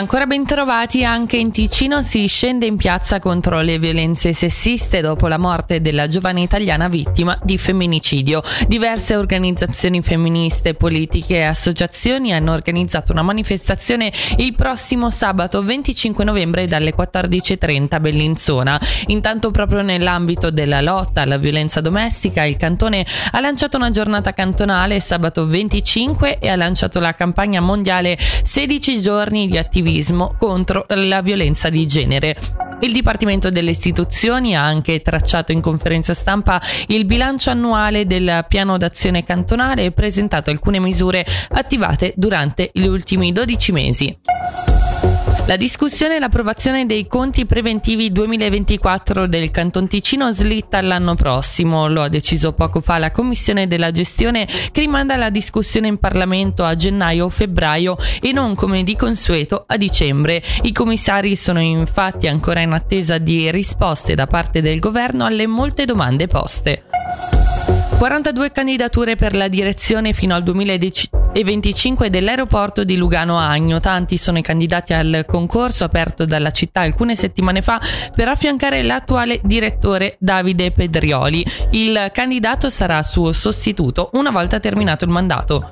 Ancora ben trovati anche in Ticino si scende in piazza contro le violenze sessiste dopo la morte della giovane italiana vittima di femminicidio. Diverse organizzazioni femministe, politiche e associazioni hanno organizzato una manifestazione il prossimo sabato 25 novembre dalle 14.30 a Bellinzona. Intanto proprio nell'ambito della lotta alla violenza domestica il cantone ha lanciato una giornata cantonale sabato 25 e ha lanciato la campagna mondiale 16 giorni di attività attivismo contro la violenza di genere. Il Dipartimento delle Istituzioni ha anche tracciato in conferenza stampa il bilancio annuale del piano d'azione cantonale e presentato alcune misure attivate durante gli ultimi 12 mesi. La discussione e l'approvazione dei conti preventivi 2024 del Canton Ticino slitta all'anno prossimo. Lo ha deciso poco fa la Commissione della gestione che rimanda la discussione in Parlamento a gennaio o febbraio e non come di consueto a dicembre. I commissari sono infatti ancora in attesa di risposte da parte del governo alle molte domande poste. 42 candidature per la direzione fino al 2025 dell'aeroporto di Lugano Agno. Tanti sono i candidati al concorso aperto dalla città alcune settimane fa per affiancare l'attuale direttore Davide Pedrioli. Il candidato sarà suo sostituto una volta terminato il mandato.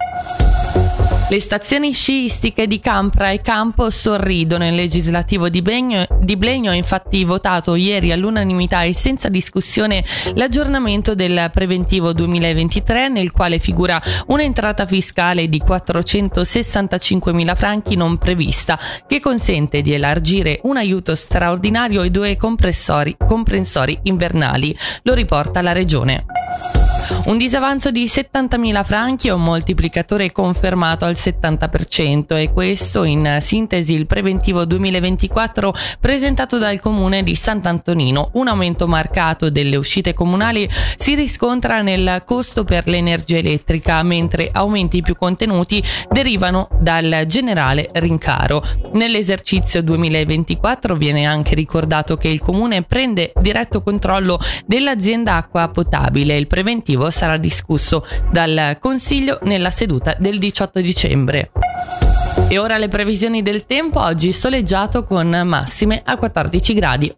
Le stazioni sciistiche di Campra e Campo sorridono. Il legislativo di Blegno, di Blegno ha infatti votato ieri all'unanimità e senza discussione l'aggiornamento del preventivo 2023 nel quale figura un'entrata fiscale di 465 mila franchi non prevista che consente di elargire un aiuto straordinario ai due comprensori invernali. Lo riporta la regione. Un disavanzo di 70.000 franchi e un moltiplicatore confermato al 70% e questo in sintesi il preventivo 2024 presentato dal comune di Sant'Antonino. Un aumento marcato delle uscite comunali si riscontra nel costo per l'energia elettrica, mentre aumenti più contenuti derivano dal generale rincaro. Nell'esercizio 2024 viene anche ricordato che il comune prende diretto controllo dell'azienda acqua potabile. Il preventivo sarà discusso dal Consiglio nella seduta del 18 dicembre. E ora le previsioni del tempo, oggi soleggiato con massime a 14 gradi.